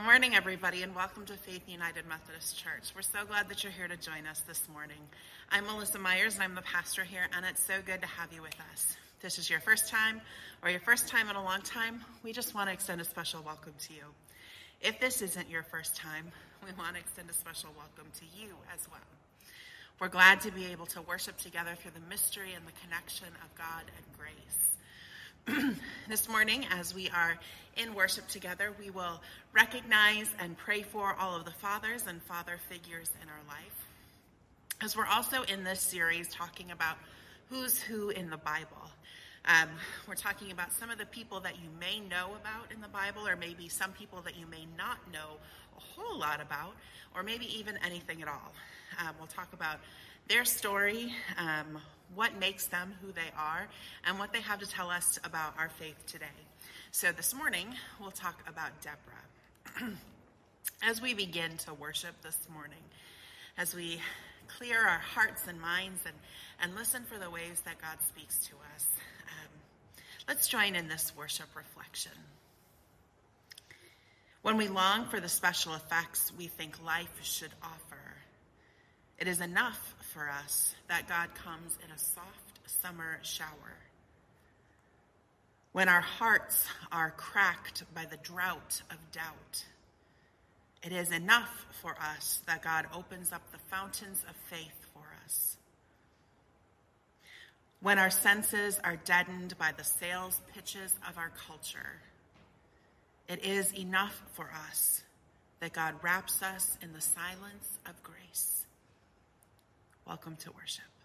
Good morning, everybody, and welcome to Faith United Methodist Church. We're so glad that you're here to join us this morning. I'm Melissa Myers, and I'm the pastor here, and it's so good to have you with us. If this is your first time or your first time in a long time, we just want to extend a special welcome to you. If this isn't your first time, we want to extend a special welcome to you as well. We're glad to be able to worship together through the mystery and the connection of God and grace. this morning, as we are in worship together, we will recognize and pray for all of the fathers and father figures in our life. As we're also in this series talking about who's who in the Bible. Um, we're talking about some of the people that you may know about in the Bible, or maybe some people that you may not know a whole lot about, or maybe even anything at all. Um, we'll talk about their story, um, what makes them who they are, and what they have to tell us about our faith today. So this morning, we'll talk about Deborah. as we begin to worship this morning, as we clear our hearts and minds and, and listen for the ways that God speaks to us, um, let's join in this worship reflection. When we long for the special effects we think life should offer, it is enough for us that God comes in a soft summer shower. When our hearts are cracked by the drought of doubt, it is enough for us that God opens up the fountains of faith for us. When our senses are deadened by the sales pitches of our culture, it is enough for us that God wraps us in the silence of grace. Welcome to worship.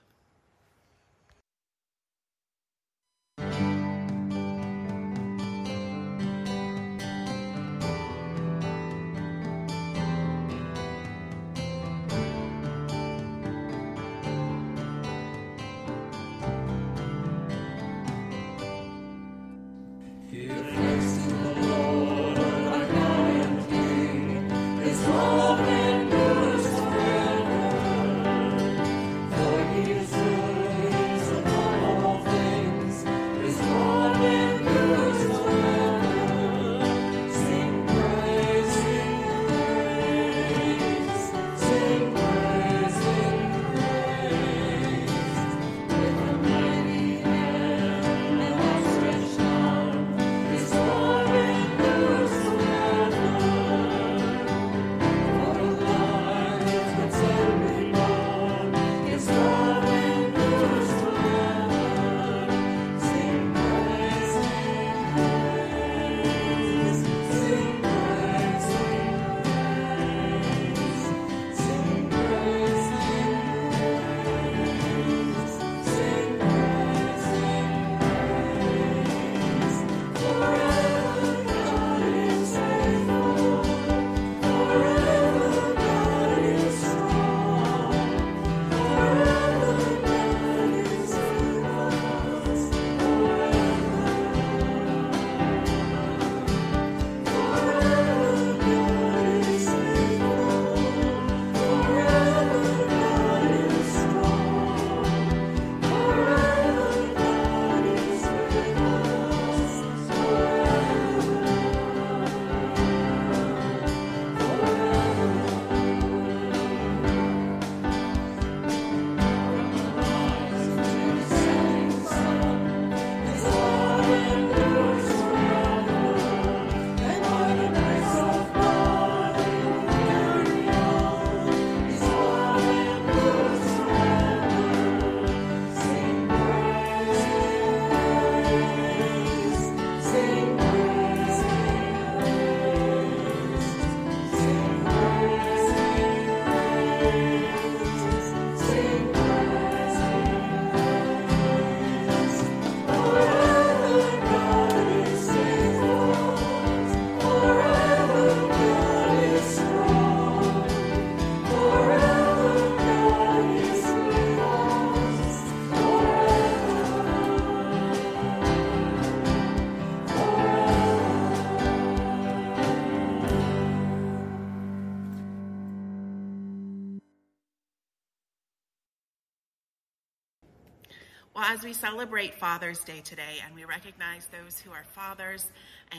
As we celebrate Father's Day today and we recognize those who are fathers,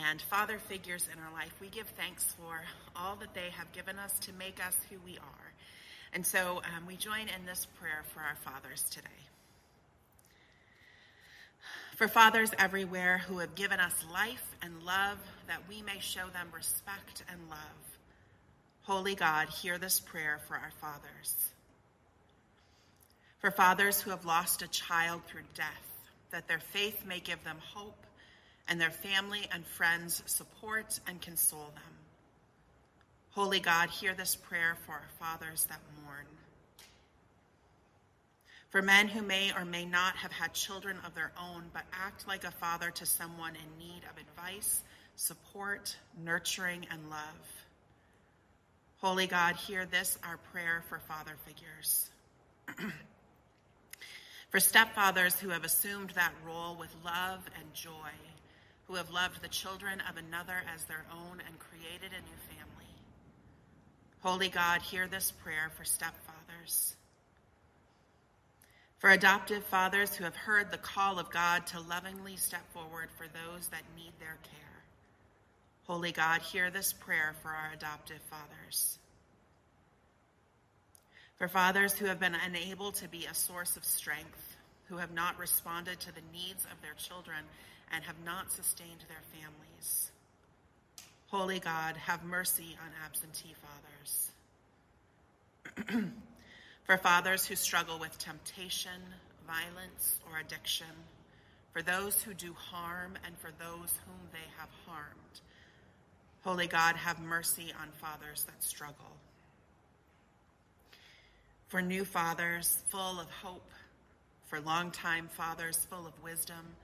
and father figures in our life, we give thanks for all that they have given us to make us who we are. And so um, we join in this prayer for our fathers today. For fathers everywhere who have given us life and love, that we may show them respect and love. Holy God, hear this prayer for our fathers. For fathers who have lost a child through death, that their faith may give them hope and their family and friends support and console them. Holy God, hear this prayer for our fathers that mourn. For men who may or may not have had children of their own, but act like a father to someone in need of advice, support, nurturing, and love. Holy God, hear this, our prayer for father figures. for stepfathers who have assumed that role with love and joy who have loved the children of another as their own and created a new family. Holy God, hear this prayer for stepfathers. For adoptive fathers who have heard the call of God to lovingly step forward for those that need their care. Holy God, hear this prayer for our adoptive fathers. For fathers who have been unable to be a source of strength, who have not responded to the needs of their children and have not sustained their families. Holy God, have mercy on absentee fathers. for fathers who struggle with temptation, violence, or addiction, for those who do harm, and for those whom they have harmed. Holy God, have mercy on fathers that struggle. For new fathers full of hope, for longtime fathers full of wisdom,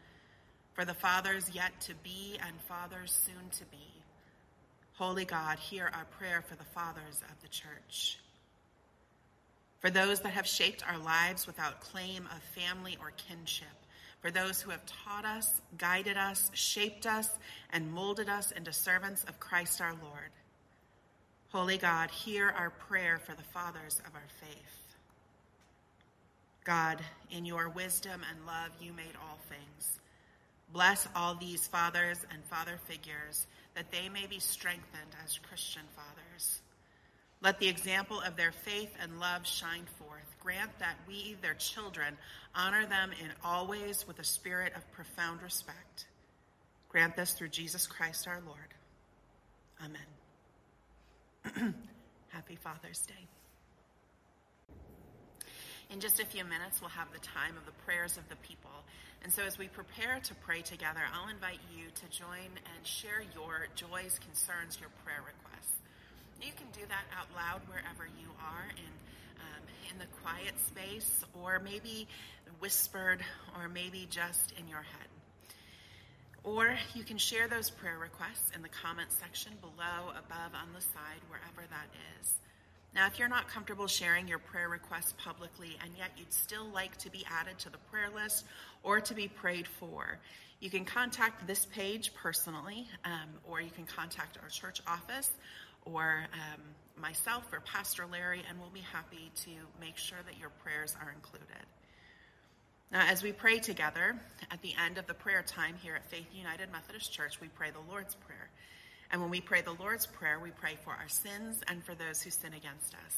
for the fathers yet to be and fathers soon to be. Holy God, hear our prayer for the fathers of the church. For those that have shaped our lives without claim of family or kinship, for those who have taught us, guided us, shaped us, and molded us into servants of Christ our Lord. Holy God, hear our prayer for the fathers of our faith. God, in your wisdom and love, you made all things. Bless all these fathers and father figures that they may be strengthened as Christian fathers. Let the example of their faith and love shine forth. Grant that we, their children, honor them in all ways with a spirit of profound respect. Grant this through Jesus Christ our Lord. Amen. Happy Father's Day. In just a few minutes, we'll have the time of the prayers of the people. And so, as we prepare to pray together, I'll invite you to join and share your joys, concerns, your prayer requests. You can do that out loud wherever you are in, um, in the quiet space, or maybe whispered, or maybe just in your head. Or you can share those prayer requests in the comment section below, above, on the side, wherever that is. Now, if you're not comfortable sharing your prayer requests publicly and yet you'd still like to be added to the prayer list or to be prayed for, you can contact this page personally, um, or you can contact our church office or um, myself or Pastor Larry, and we'll be happy to make sure that your prayers are included. Now, as we pray together at the end of the prayer time here at Faith United Methodist Church, we pray the Lord's Prayer. And when we pray the Lord's Prayer, we pray for our sins and for those who sin against us.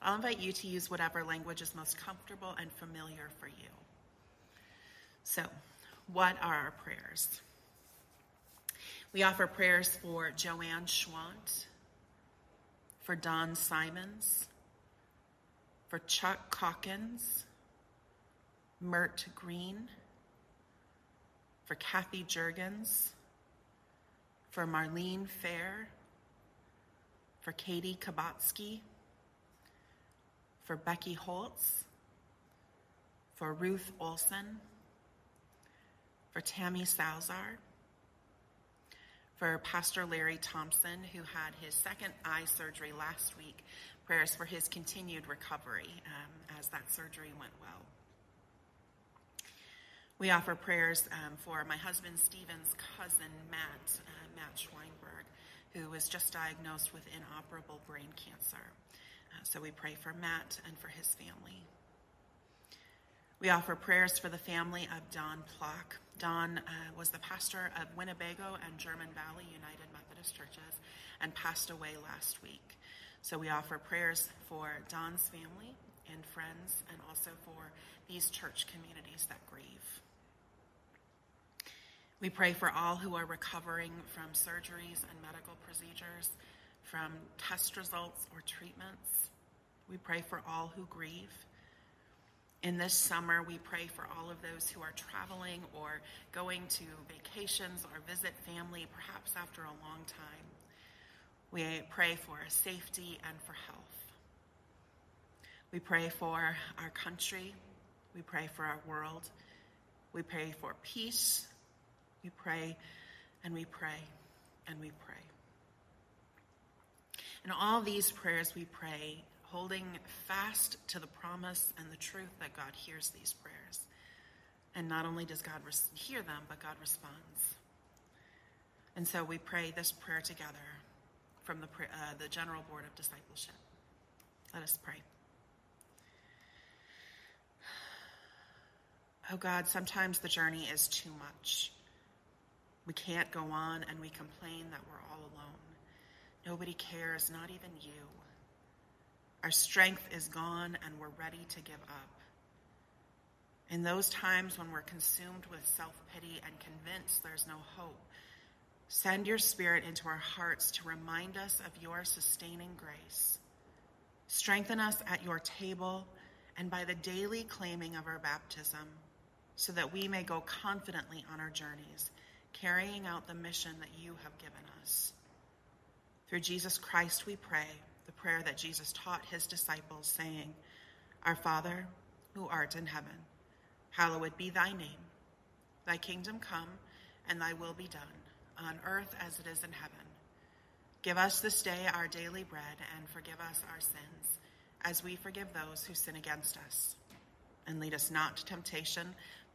I'll invite you to use whatever language is most comfortable and familiar for you. So, what are our prayers? We offer prayers for Joanne Schwant, for Don Simons, for Chuck Calkins, Mert Green, for Kathy Jurgens, for Marlene Fair, for Katie Kabatsky, for Becky Holtz, for Ruth Olson, for Tammy Salzar, for Pastor Larry Thompson, who had his second eye surgery last week. Prayers for his continued recovery um, as that surgery went well. We offer prayers um, for my husband Stephen's cousin, Matt, uh, Matt Schweinberg, who was just diagnosed with inoperable brain cancer. Uh, so we pray for Matt and for his family. We offer prayers for the family of Don Plock. Don uh, was the pastor of Winnebago and German Valley United Methodist Churches and passed away last week. So we offer prayers for Don's family and friends and also for these church communities that grieve. We pray for all who are recovering from surgeries and medical procedures, from test results or treatments. We pray for all who grieve. In this summer, we pray for all of those who are traveling or going to vacations or visit family, perhaps after a long time. We pray for safety and for health. We pray for our country. We pray for our world. We pray for peace. We pray and we pray and we pray. In all these prayers, we pray holding fast to the promise and the truth that God hears these prayers. And not only does God hear them, but God responds. And so we pray this prayer together from the, uh, the General Board of Discipleship. Let us pray. Oh God, sometimes the journey is too much. We can't go on and we complain that we're all alone. Nobody cares, not even you. Our strength is gone and we're ready to give up. In those times when we're consumed with self pity and convinced there's no hope, send your spirit into our hearts to remind us of your sustaining grace. Strengthen us at your table and by the daily claiming of our baptism, so that we may go confidently on our journeys, carrying out the mission that you have given us. Through Jesus Christ, we pray the prayer that Jesus taught his disciples, saying, Our Father, who art in heaven, hallowed be thy name. Thy kingdom come, and thy will be done, on earth as it is in heaven. Give us this day our daily bread, and forgive us our sins, as we forgive those who sin against us. And lead us not to temptation,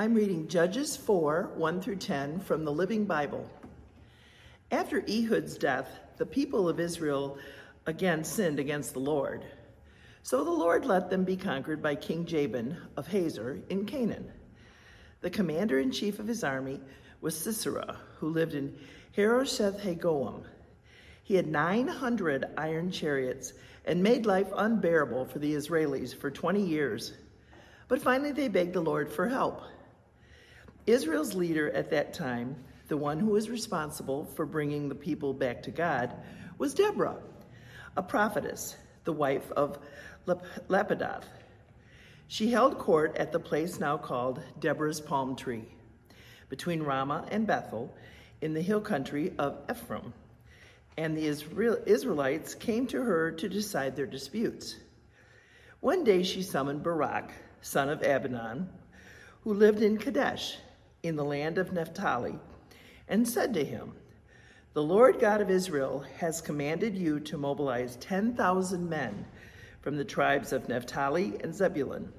I'm reading Judges 4 1 through 10 from the Living Bible. After Ehud's death, the people of Israel again sinned against the Lord. So the Lord let them be conquered by King Jabin of Hazor in Canaan. The commander in chief of his army was Sisera, who lived in Harosheth Haggoyim. He had 900 iron chariots and made life unbearable for the Israelis for 20 years. But finally, they begged the Lord for help. Israel's leader at that time, the one who was responsible for bringing the people back to God, was Deborah, a prophetess, the wife of Lapidoth. She held court at the place now called Deborah's Palm Tree, between Ramah and Bethel, in the hill country of Ephraim and the Israel- Israelites came to her to decide their disputes. One day she summoned Barak, son of Abinoam, who lived in Kadesh, in the land of Naphtali, and said to him, The Lord God of Israel has commanded you to mobilize 10,000 men from the tribes of Naphtali and Zebulun.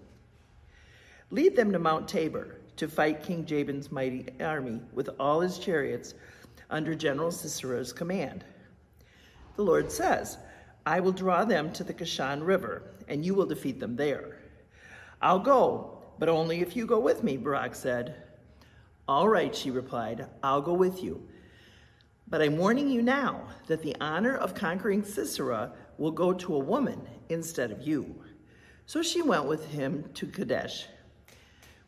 Lead them to Mount Tabor to fight King Jabin's mighty army with all his chariots under General Sisera's command. The Lord says, I will draw them to the Kishon River, and you will defeat them there. I'll go, but only if you go with me, Barak said. All right, she replied, I'll go with you. But I'm warning you now that the honor of conquering Sisera will go to a woman instead of you. So she went with him to Kadesh.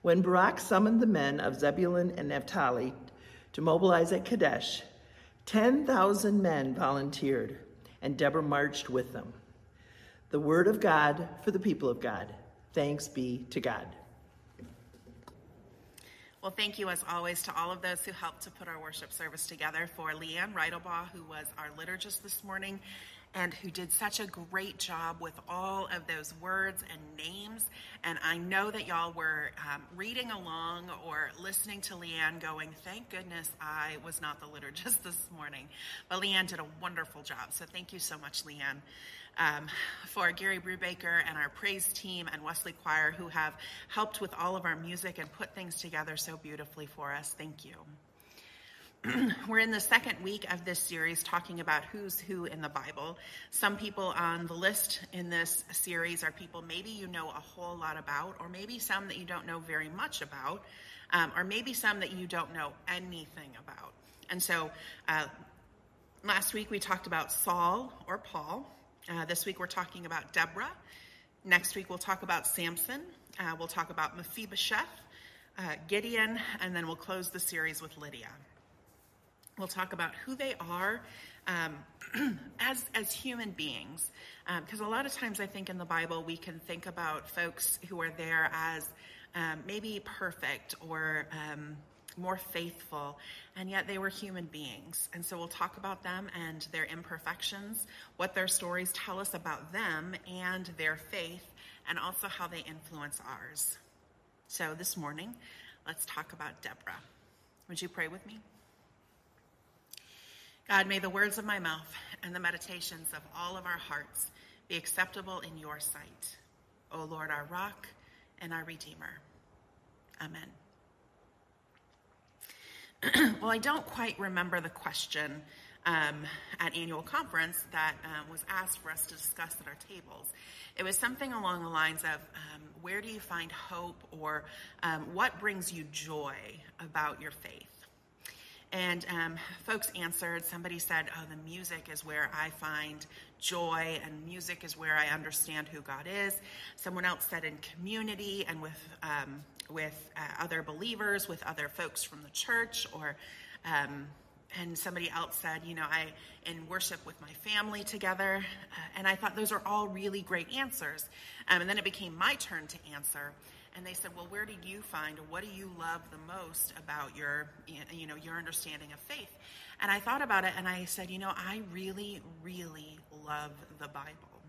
When Barak summoned the men of Zebulun and Naphtali to mobilize at Kadesh, 10,000 men volunteered, and Deborah marched with them. The word of God for the people of God. Thanks be to God. Well, thank you as always to all of those who helped to put our worship service together. For Leanne Reidelbaugh, who was our liturgist this morning, and who did such a great job with all of those words and names. And I know that y'all were um, reading along or listening to Leanne going, thank goodness I was not the liturgist this morning. But Leanne did a wonderful job. So thank you so much, Leanne. Um, for Gary Brubaker and our praise team and Wesley Choir who have helped with all of our music and put things together so beautifully for us. Thank you. we're in the second week of this series talking about who's who in the Bible. Some people on the list in this series are people maybe you know a whole lot about, or maybe some that you don't know very much about, um, or maybe some that you don't know anything about. And so uh, last week we talked about Saul or Paul. Uh, this week we're talking about Deborah. Next week we'll talk about Samson. Uh, we'll talk about Mephibosheth, uh, Gideon, and then we'll close the series with Lydia. We'll talk about who they are um, as as human beings, because um, a lot of times I think in the Bible we can think about folks who are there as um, maybe perfect or um, more faithful, and yet they were human beings. And so we'll talk about them and their imperfections, what their stories tell us about them and their faith, and also how they influence ours. So this morning, let's talk about Deborah. Would you pray with me? God, may the words of my mouth and the meditations of all of our hearts be acceptable in your sight. O Lord, our rock and our redeemer. Amen. well, I don't quite remember the question um, at annual conference that um, was asked for us to discuss at our tables. It was something along the lines of um, where do you find hope or um, what brings you joy about your faith? And um, folks answered. Somebody said, Oh, the music is where I find joy, and music is where I understand who God is. Someone else said, In community and with, um, with uh, other believers, with other folks from the church, or um, and somebody else said, you know, I in worship with my family together, uh, and I thought those are all really great answers. Um, and then it became my turn to answer, and they said, "Well, where did you find, what do you love the most about your, you know, your understanding of faith?" And I thought about it, and I said, "You know, I really, really love the Bible.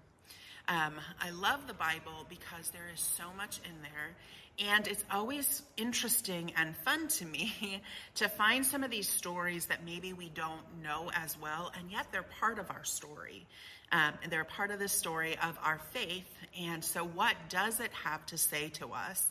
Um, I love the Bible because there is so much in there." And it's always interesting and fun to me to find some of these stories that maybe we don't know as well, and yet they're part of our story. Um, and they're part of the story of our faith. And so, what does it have to say to us?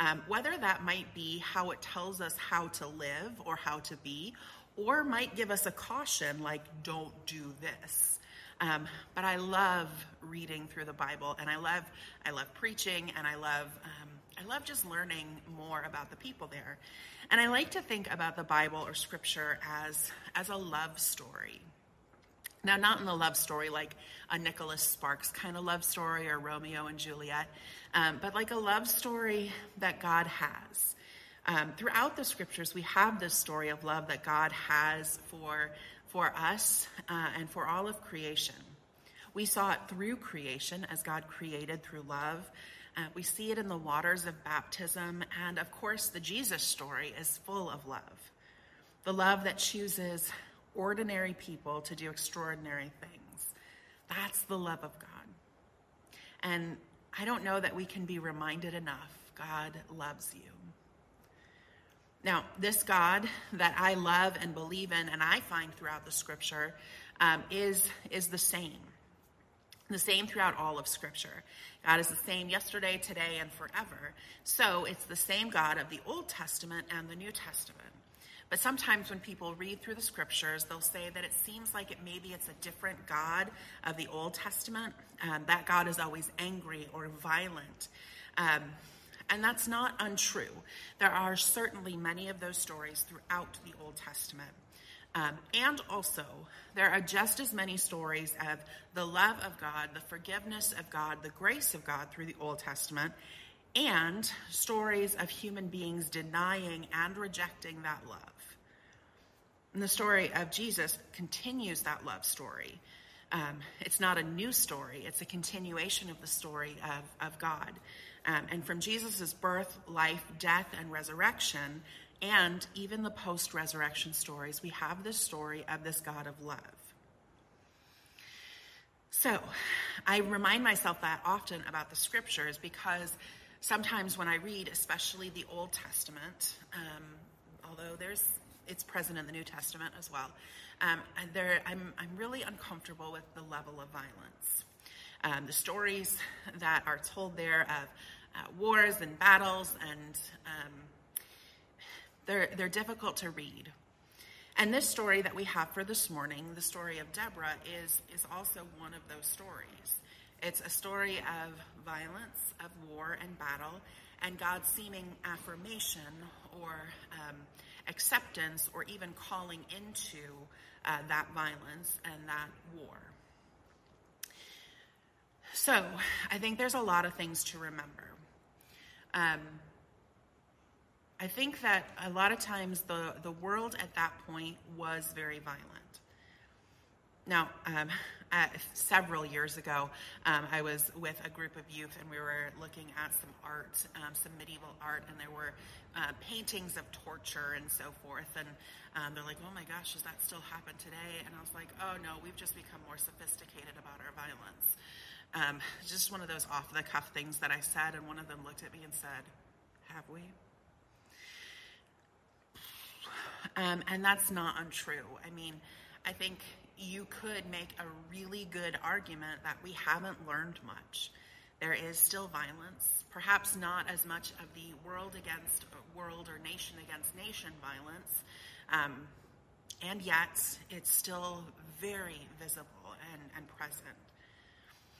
Um, whether that might be how it tells us how to live or how to be, or might give us a caution like, don't do this. Um, but I love reading through the Bible, and I love I love preaching, and I love um, I love just learning more about the people there. And I like to think about the Bible or Scripture as as a love story. Now, not in the love story like a Nicholas Sparks kind of love story or Romeo and Juliet, um, but like a love story that God has. Um, throughout the scriptures, we have this story of love that God has for, for us uh, and for all of creation. We saw it through creation as God created through love. Uh, we see it in the waters of baptism. And of course, the Jesus story is full of love. The love that chooses ordinary people to do extraordinary things. That's the love of God. And I don't know that we can be reminded enough God loves you. Now, this God that I love and believe in, and I find throughout the scripture, um, is, is the same. The same throughout all of Scripture. God is the same yesterday, today, and forever. So it's the same God of the Old Testament and the New Testament. But sometimes when people read through the scriptures, they'll say that it seems like it maybe it's a different God of the Old Testament. Um, that God is always angry or violent. Um, and that's not untrue. There are certainly many of those stories throughout the Old Testament. Um, and also, there are just as many stories of the love of God, the forgiveness of God, the grace of God through the Old Testament, and stories of human beings denying and rejecting that love. And the story of Jesus continues that love story. Um, it's not a new story, it's a continuation of the story of, of God. Um, and from Jesus' birth, life, death, and resurrection, and even the post resurrection stories, we have this story of this God of love. So, I remind myself that often about the scriptures because sometimes when I read, especially the Old Testament, um, although there's it's present in the New Testament as well, um, there, I'm, I'm really uncomfortable with the level of violence. Um, the stories that are told there of uh, wars and battles and um, they're, they're difficult to read. And this story that we have for this morning, the story of Deborah, is, is also one of those stories. It's a story of violence, of war and battle, and God's seeming affirmation or um, acceptance or even calling into uh, that violence and that war. So I think there's a lot of things to remember. Um, I think that a lot of times the, the world at that point was very violent. Now, um, several years ago, um, I was with a group of youth and we were looking at some art, um, some medieval art, and there were uh, paintings of torture and so forth. And um, they're like, oh my gosh, does that still happen today? And I was like, oh no, we've just become more sophisticated about our violence. Um, just one of those off the cuff things that I said, and one of them looked at me and said, have we? Um, and that's not untrue. I mean, I think you could make a really good argument that we haven't learned much. There is still violence, perhaps not as much of the world against world or nation against nation violence, um, and yet it's still very visible and, and present.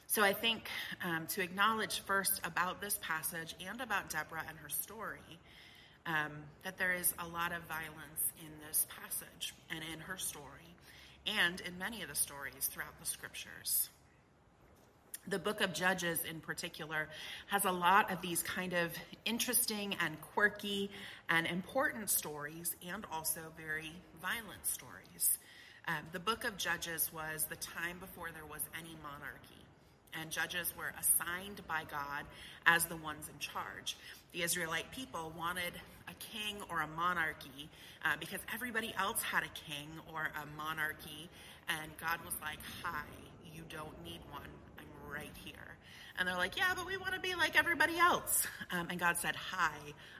So I think um, to acknowledge first about this passage and about Deborah and her story um, that there is a lot of violence in this passage and in her story and in many of the stories throughout the scriptures. The book of Judges, in particular, has a lot of these kind of interesting and quirky and important stories, and also very violent stories. Um, the book of Judges was the time before there was any monarchy and judges were assigned by God as the ones in charge. The Israelite people wanted a king or a monarchy uh, because everybody else had a king or a monarchy, and God was like, Hi, you don't need one. I'm right here. And they're like, Yeah, but we want to be like everybody else. Um, and God said, Hi,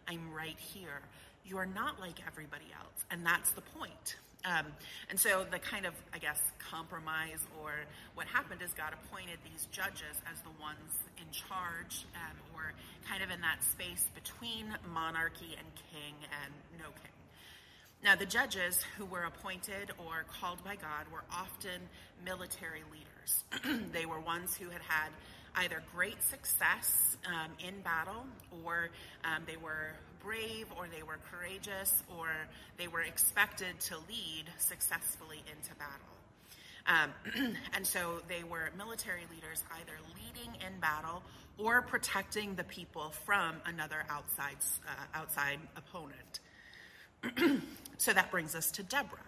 I'm right here. You are not like everybody else. And that's the point. Um, and so the kind of, I guess, compromise or what happened is God appointed these judges as the ones in charge um, or kind of in that space between monarchy and king and no king. Now, the judges who were appointed or called by God were often military leaders. they were ones who had had either great success um, in battle or um, they were brave or they were courageous or they were expected to lead successfully into battle. Um, and so they were military leaders either leading in battle or protecting the people from another outside, uh, outside opponent. so that brings us to Deborah.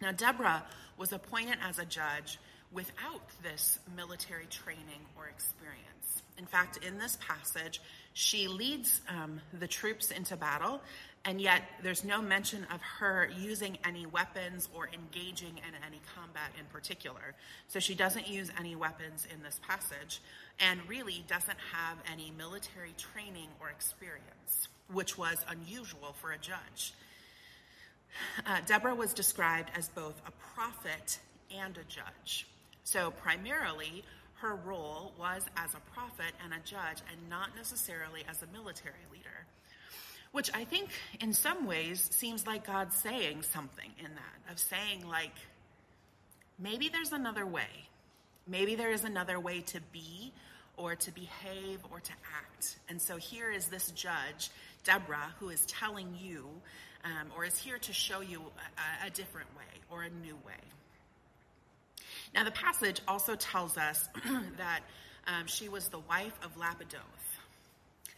Now, Deborah was appointed as a judge without this military training or experience. In fact, in this passage, she leads um, the troops into battle, and yet there's no mention of her using any weapons or engaging in any combat in particular. So she doesn't use any weapons in this passage and really doesn't have any military training or experience, which was unusual for a judge. Uh, Deborah was described as both a prophet and a judge. So, primarily, her role was as a prophet and a judge, and not necessarily as a military leader. Which I think, in some ways, seems like God saying something in that, of saying, like, maybe there's another way. Maybe there is another way to be, or to behave, or to act. And so here is this judge, Deborah, who is telling you, um, or is here to show you a, a different way, or a new way. Now, the passage also tells us that um, she was the wife of Lapidoth.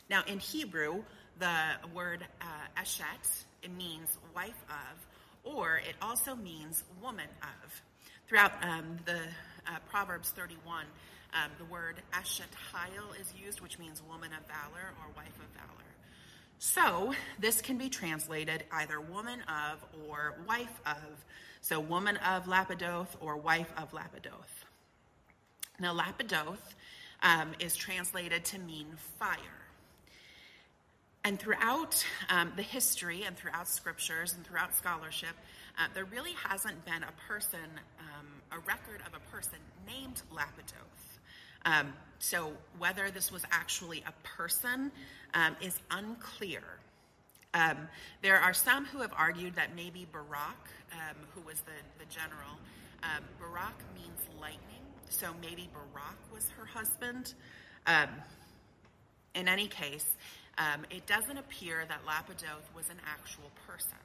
Now, in Hebrew, the word uh, eshet, it means wife of, or it also means woman of. Throughout um, the uh, Proverbs 31, um, the word eshet hayil is used, which means woman of valor or wife of valor. So, this can be translated either woman of or wife of. So, woman of Lapidoth or wife of Lapidoth. Now, Lapidoth um, is translated to mean fire. And throughout um, the history and throughout scriptures and throughout scholarship, uh, there really hasn't been a person, um, a record of a person named Lapidoth. Um, so whether this was actually a person um, is unclear. Um, there are some who have argued that maybe Barak, um, who was the, the general, um, Barak means lightning, so maybe Barak was her husband. Um, in any case, it doesn't appear that Lapidoth was an actual person.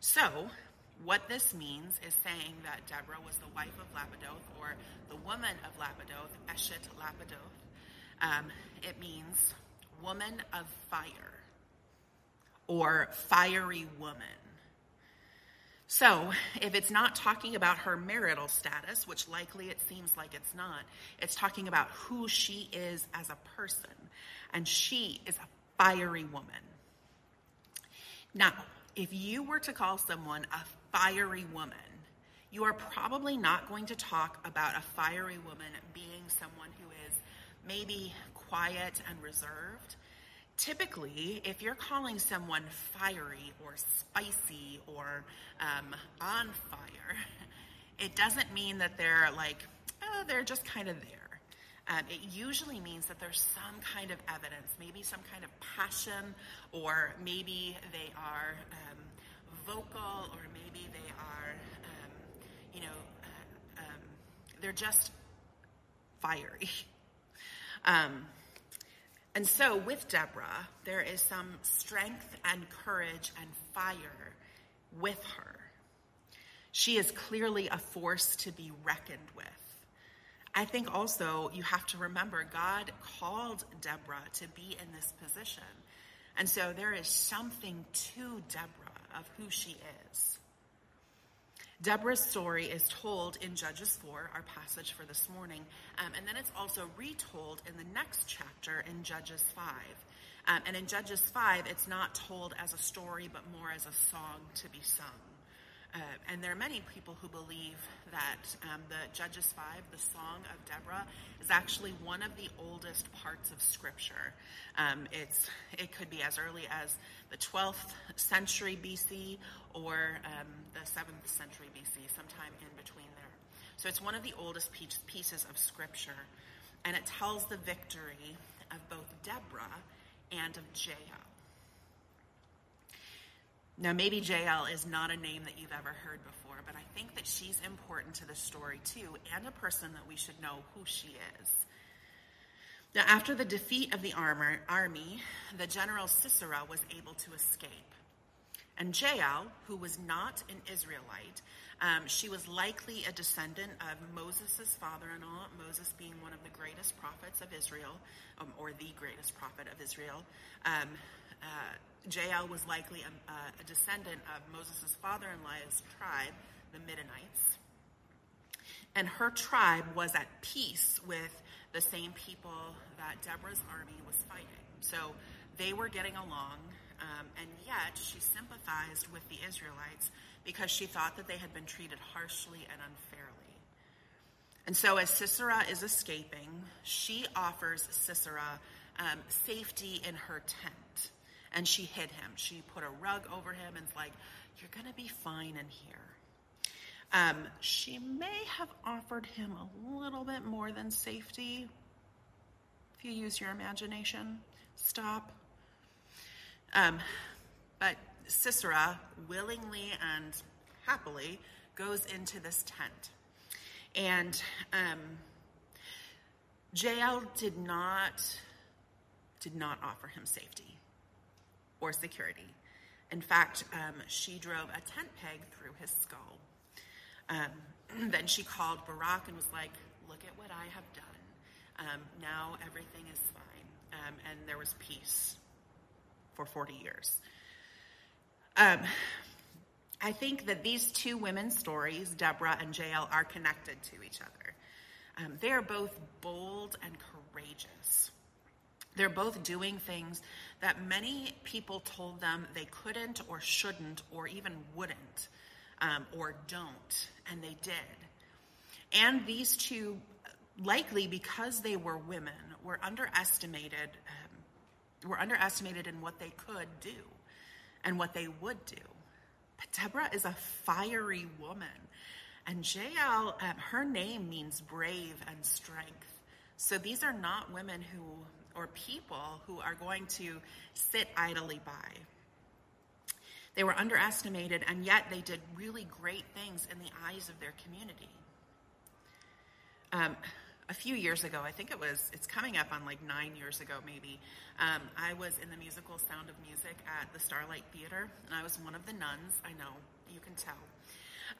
So, what this means is saying that Deborah was the wife of Lapidoth, or the woman of Lapidoth, Eshet Lapidoth. Um, it means woman of fire or fiery woman. So, if it's not talking about her marital status, which likely it seems like it's not, it's talking about who she is as a person. And she is a fiery woman. Now, if you were to call someone a fiery woman, you are probably not going to talk about a fiery woman being someone who is maybe quiet and reserved. Typically, if you're calling someone fiery or spicy or um, on fire, it doesn't mean that they're like, oh, they're just kind of there. Um, it usually means that there's some kind of evidence, maybe some kind of passion, or maybe they are um, vocal, or maybe they are, um, you know, uh, um, they're just fiery. Um, and so with Deborah, there is some strength and courage and fire with her. She is clearly a force to be reckoned with. I think also you have to remember God called Deborah to be in this position. And so there is something to Deborah of who she is. Deborah's story is told in Judges 4, our passage for this morning, um, and then it's also retold in the next chapter in Judges 5. Um, and in Judges 5, it's not told as a story, but more as a song to be sung. Uh, and there are many people who believe that um, the Judges 5, the Song of Deborah, is actually one of the oldest parts of Scripture. Um, it's, it could be as early as the 12th century BC or um, the 7th century BC, sometime in between there. So it's one of the oldest pieces of Scripture, and it tells the victory of both Deborah and of Jael. Now, maybe Jael is not a name that you've ever heard before, but I think that she's important to the story too, and a person that we should know who she is. Now, after the defeat of the armor, army, the general Sisera was able to escape. And Jael, who was not an Israelite, um, she was likely a descendant of Moses' father in law, Moses being one of the greatest prophets of Israel, um, or the greatest prophet of Israel. Um, uh, Jael was likely a, a descendant of Moses' father in law's tribe, the Midianites. And her tribe was at peace with the same people that Deborah's army was fighting. So they were getting along, um, and yet she sympathized with the Israelites because she thought that they had been treated harshly and unfairly. And so, as Sisera is escaping, she offers Sisera um, safety in her tent. And she hid him. She put a rug over him and's like, You're going to be fine in here. Um, she may have offered him a little bit more than safety. If you use your imagination, stop. Um, but Sisera willingly and happily goes into this tent. And um, Jael did not did not offer him safety or security. In fact, um, she drove a tent peg through his skull. Um, then she called Barak and was like, Look at what I have done. Um, now everything is fine. Um, and there was peace for 40 years. Um, I think that these two women's stories, Deborah and Jael, are connected to each other. Um, they are both bold and courageous. They're both doing things that many people told them they couldn't or shouldn't or even wouldn't um, or don't, and they did. And these two, likely because they were women, were underestimated. Um, were underestimated in what they could do and what they would do. But Deborah is a fiery woman. And Jael, um, her name means brave and strength. So these are not women who, or people who are going to sit idly by. They were underestimated, and yet they did really great things in the eyes of their community. Um, a few years ago, I think it was, it's coming up on like nine years ago maybe, um, I was in the musical Sound of Music at the Starlight Theater, and I was one of the nuns. I know, you can tell.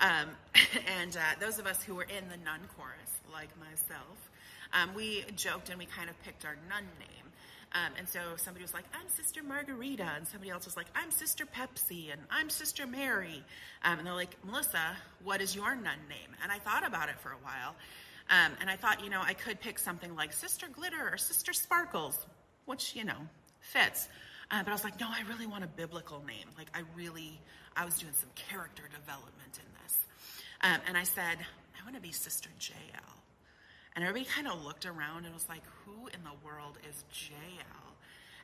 Um, and uh, those of us who were in the nun chorus, like myself, um, we joked and we kind of picked our nun name. Um, and so somebody was like, I'm Sister Margarita. And somebody else was like, I'm Sister Pepsi. And I'm Sister Mary. Um, and they're like, Melissa, what is your nun name? And I thought about it for a while. Um, and I thought, you know, I could pick something like Sister Glitter or Sister Sparkles, which, you know, fits. Uh, but I was like, no, I really want a biblical name. Like, I really, I was doing some character development in this. Um, and I said, I want to be Sister Jael. And everybody kind of looked around and was like, who in the world is Jael?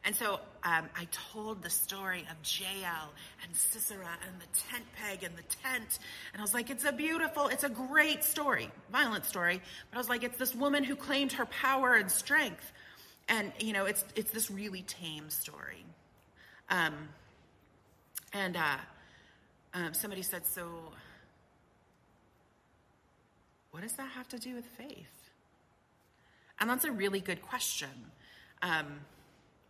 And so um, I told the story of Jael and Sisera and the tent peg and the tent. And I was like, it's a beautiful, it's a great story, violent story. But I was like, it's this woman who claimed her power and strength. And, you know, it's, it's this really tame story. Um, and uh, um, somebody said, so what does that have to do with faith? And that's a really good question. Um,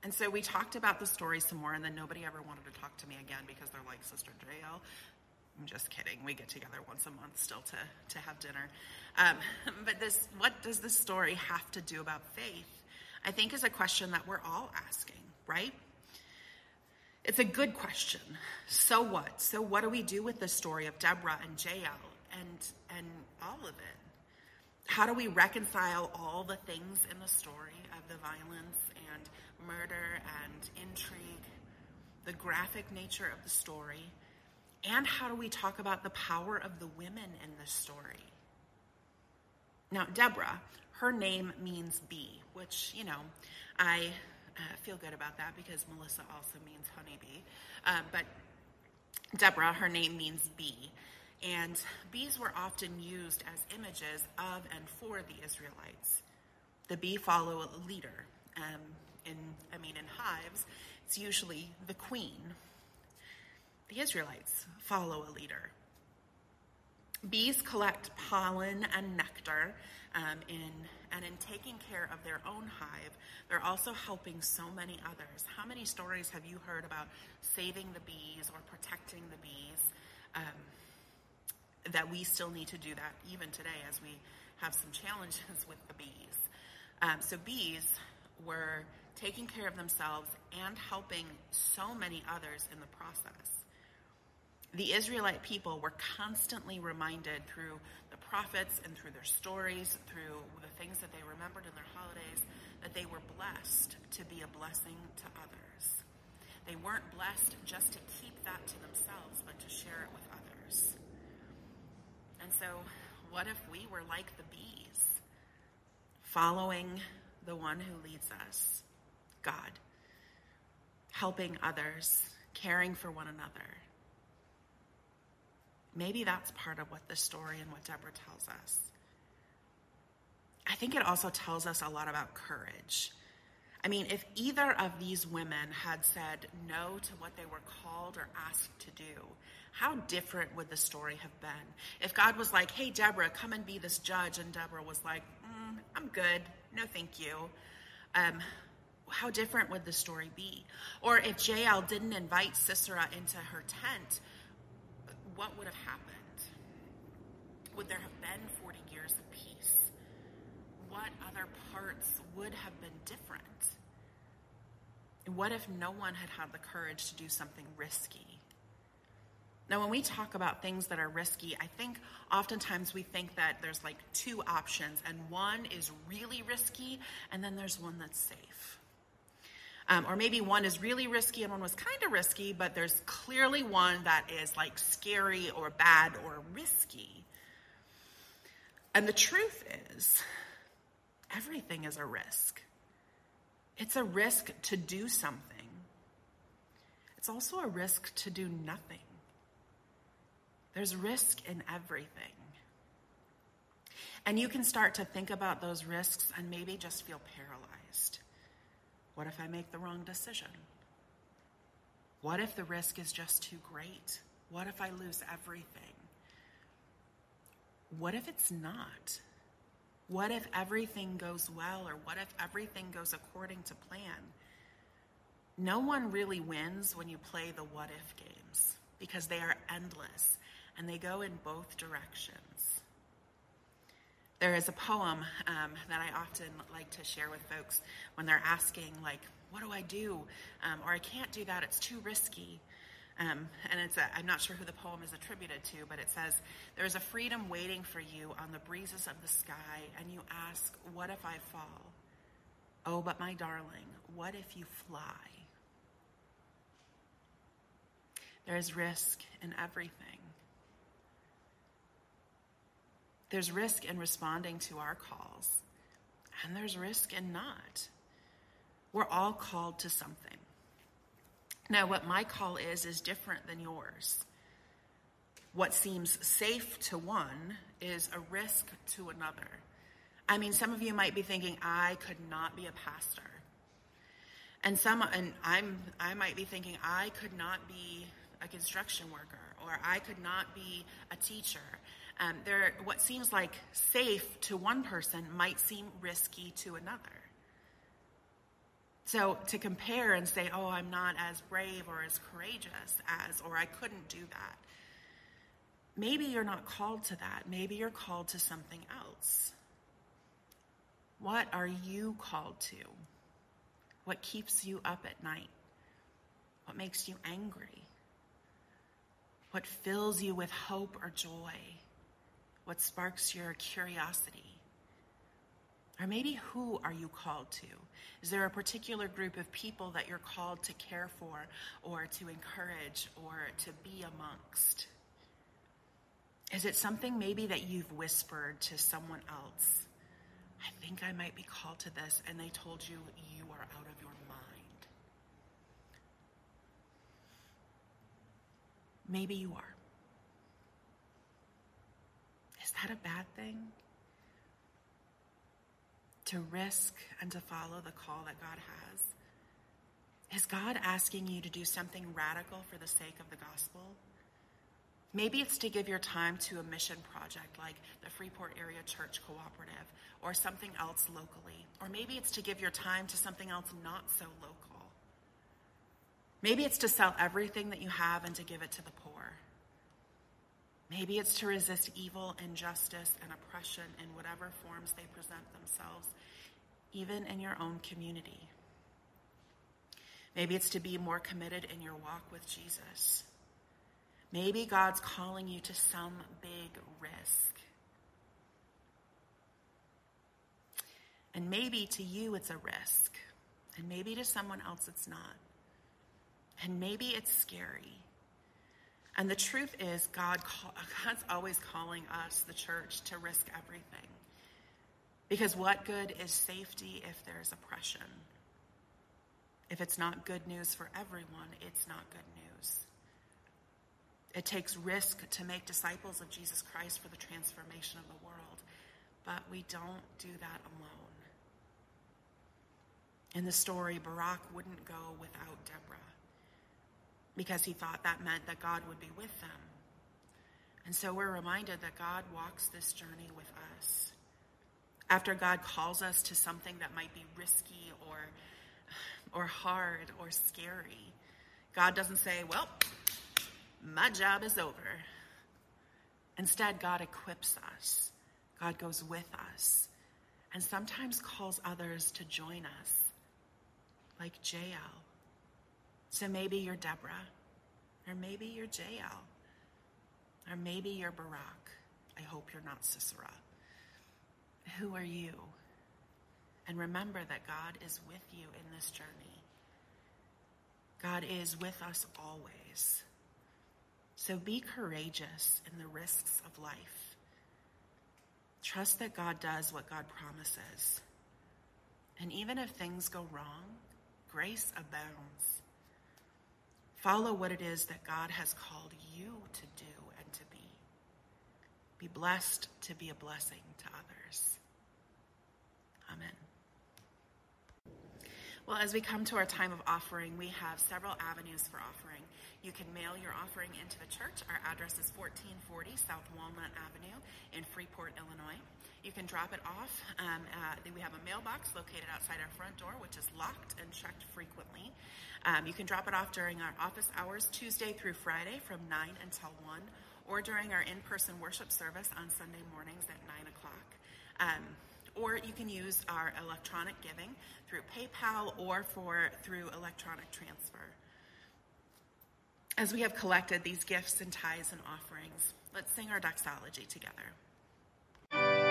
and so we talked about the story some more, and then nobody ever wanted to talk to me again because they're like, Sister Jael. I'm just kidding. We get together once a month still to, to have dinner. Um, but this, what does this story have to do about faith? I think is a question that we're all asking, right? It's a good question. So what? So what do we do with the story of Deborah and Jael and and all of it? How do we reconcile all the things in the story of the violence and murder and intrigue, the graphic nature of the story, and how do we talk about the power of the women in this story? Now, Deborah, her name means bee, which, you know, I uh, feel good about that because Melissa also means honeybee. Uh, but Deborah, her name means bee. And bees were often used as images of and for the Israelites. The bee follow a leader. Um, in, I mean, in hives, it's usually the queen. The Israelites follow a leader. Bees collect pollen and nectar um, in, and in taking care of their own hive, they're also helping so many others. How many stories have you heard about saving the bees or protecting the bees? Um, that we still need to do that even today as we have some challenges with the bees. Um, so, bees were taking care of themselves and helping so many others in the process. The Israelite people were constantly reminded through the prophets and through their stories, through the things that they remembered in their holidays, that they were blessed to be a blessing to others. They weren't blessed just to keep that to themselves, but to share it with others. And so, what if we were like the bees, following the one who leads us, God, helping others, caring for one another? Maybe that's part of what the story and what Deborah tells us. I think it also tells us a lot about courage. I mean, if either of these women had said no to what they were called or asked to do, how different would the story have been? If God was like, hey, Deborah, come and be this judge, and Deborah was like, mm, I'm good, no thank you. Um, how different would the story be? Or if Jael didn't invite Sisera into her tent, what would have happened? Would there have been 40 years of peace? What other parts would have been different? What if no one had had the courage to do something risky? Now, when we talk about things that are risky, I think oftentimes we think that there's like two options, and one is really risky, and then there's one that's safe. Um, or maybe one is really risky and one was kind of risky, but there's clearly one that is like scary or bad or risky. And the truth is, everything is a risk. It's a risk to do something, it's also a risk to do nothing. There's risk in everything. And you can start to think about those risks and maybe just feel paralyzed. What if I make the wrong decision? What if the risk is just too great? What if I lose everything? What if it's not? What if everything goes well, or what if everything goes according to plan? No one really wins when you play the what if games because they are endless and they go in both directions. There is a poem um, that I often like to share with folks when they're asking, like, what do I do? Um, or I can't do that, it's too risky. Um, and it's a, I'm not sure who the poem is attributed to, but it says, There's a freedom waiting for you on the breezes of the sky, and you ask, What if I fall? Oh, but my darling, what if you fly? There is risk in everything. There's risk in responding to our calls, and there's risk in not. We're all called to something. Now, what my call is, is different than yours. What seems safe to one is a risk to another. I mean, some of you might be thinking, I could not be a pastor. And some, and I'm, I might be thinking, I could not be a construction worker, or I could not be a teacher. Um, there, what seems like safe to one person might seem risky to another. So to compare and say, oh, I'm not as brave or as courageous as, or I couldn't do that. Maybe you're not called to that. Maybe you're called to something else. What are you called to? What keeps you up at night? What makes you angry? What fills you with hope or joy? What sparks your curiosity? Or maybe who are you called to? Is there a particular group of people that you're called to care for or to encourage or to be amongst? Is it something maybe that you've whispered to someone else? I think I might be called to this, and they told you you are out of your mind. Maybe you are. Is that a bad thing? to risk and to follow the call that God has? Is God asking you to do something radical for the sake of the gospel? Maybe it's to give your time to a mission project like the Freeport Area Church Cooperative or something else locally. Or maybe it's to give your time to something else not so local. Maybe it's to sell everything that you have and to give it to the poor. Maybe it's to resist evil, injustice, and oppression in whatever forms they present themselves, even in your own community. Maybe it's to be more committed in your walk with Jesus. Maybe God's calling you to some big risk. And maybe to you it's a risk, and maybe to someone else it's not. And maybe it's scary. And the truth is, God God's always calling us, the church, to risk everything. Because what good is safety if there's oppression? If it's not good news for everyone, it's not good news. It takes risk to make disciples of Jesus Christ for the transformation of the world, but we don't do that alone. In the story, Barak wouldn't go without Deborah because he thought that meant that God would be with them. And so we're reminded that God walks this journey with us. After God calls us to something that might be risky or, or hard or scary, God doesn't say, Well, my job is over. Instead, God equips us, God goes with us, and sometimes calls others to join us, like Jael so maybe you're Deborah, or maybe you're Jael, or maybe you're Barak. I hope you're not Sisera. Who are you? And remember that God is with you in this journey. God is with us always. So be courageous in the risks of life. Trust that God does what God promises. And even if things go wrong, grace abounds. Follow what it is that God has called you to do and to be. Be blessed to be a blessing to others. Amen. Well, as we come to our time of offering, we have several avenues for offering. You can mail your offering into the church. Our address is 1440 South Walnut Avenue in Freeport, Illinois. You can drop it off. Um, we have a mailbox located outside our front door, which is locked and checked frequently. Um, you can drop it off during our office hours, Tuesday through Friday from 9 until 1, or during our in person worship service on Sunday mornings at 9 o'clock. Um, or you can use our electronic giving through PayPal or for through electronic transfer. As we have collected these gifts and tithes and offerings, let's sing our doxology together.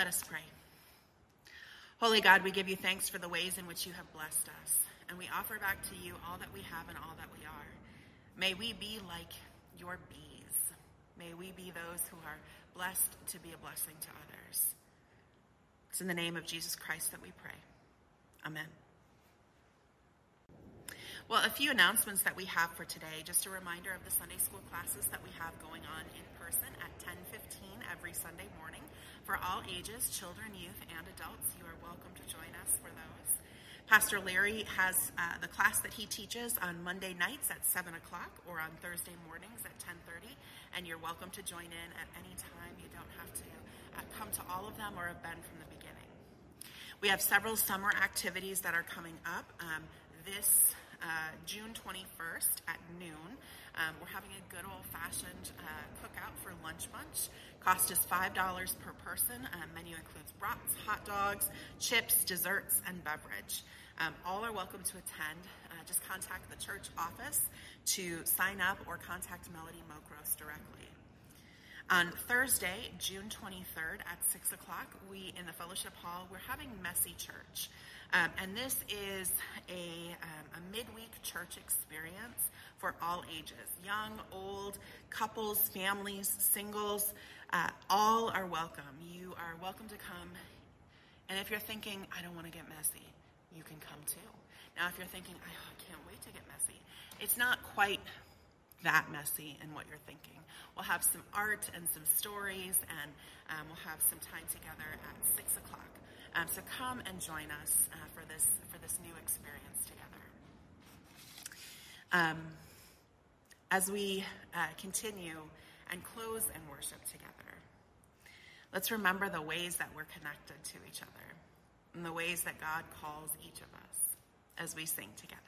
Let us pray. Holy God, we give you thanks for the ways in which you have blessed us, and we offer back to you all that we have and all that we are. May we be like your bees. May we be those who are blessed to be a blessing to others. It's in the name of Jesus Christ that we pray. Amen. Well, a few announcements that we have for today. Just a reminder of the Sunday school classes that we have going on in person at 10:15 every Sunday morning. For all ages, children, youth, and adults, you are welcome to join us for those. Pastor Larry has uh, the class that he teaches on Monday nights at 7 o'clock or on Thursday mornings at 10.30, and you're welcome to join in at any time. You don't have to uh, come to all of them or have been from the beginning. We have several summer activities that are coming up. Um, this uh, June 21st at noon. Um, we're having a good old fashioned uh, cookout for Lunch Bunch. Cost is $5 per person. Um, menu includes brats, hot dogs, chips, desserts, and beverage. Um, all are welcome to attend. Uh, just contact the church office to sign up or contact Melody Mokros directly. On Thursday, June 23rd at 6 o'clock, we in the fellowship hall, we're having Messy Church. Um, and this is a, um, a midweek church experience for all ages young, old, couples, families, singles. Uh, all are welcome. You are welcome to come. And if you're thinking, I don't want to get messy, you can come too. Now, if you're thinking, I can't wait to get messy, it's not quite that messy in what you're thinking. We'll have some art and some stories, and um, we'll have some time together at six o'clock. Um, so come and join us uh, for this for this new experience together. Um, as we uh, continue and close and worship together, let's remember the ways that we're connected to each other and the ways that God calls each of us as we sing together.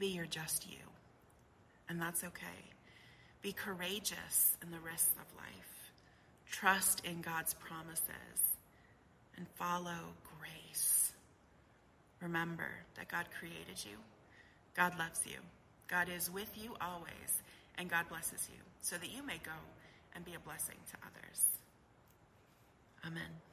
Maybe you're just you, and that's okay. Be courageous in the risks of life. trust in God's promises, and follow grace. Remember that God created you, God loves you, God is with you always, and God blesses you so that you may go and be a blessing to others. Amen.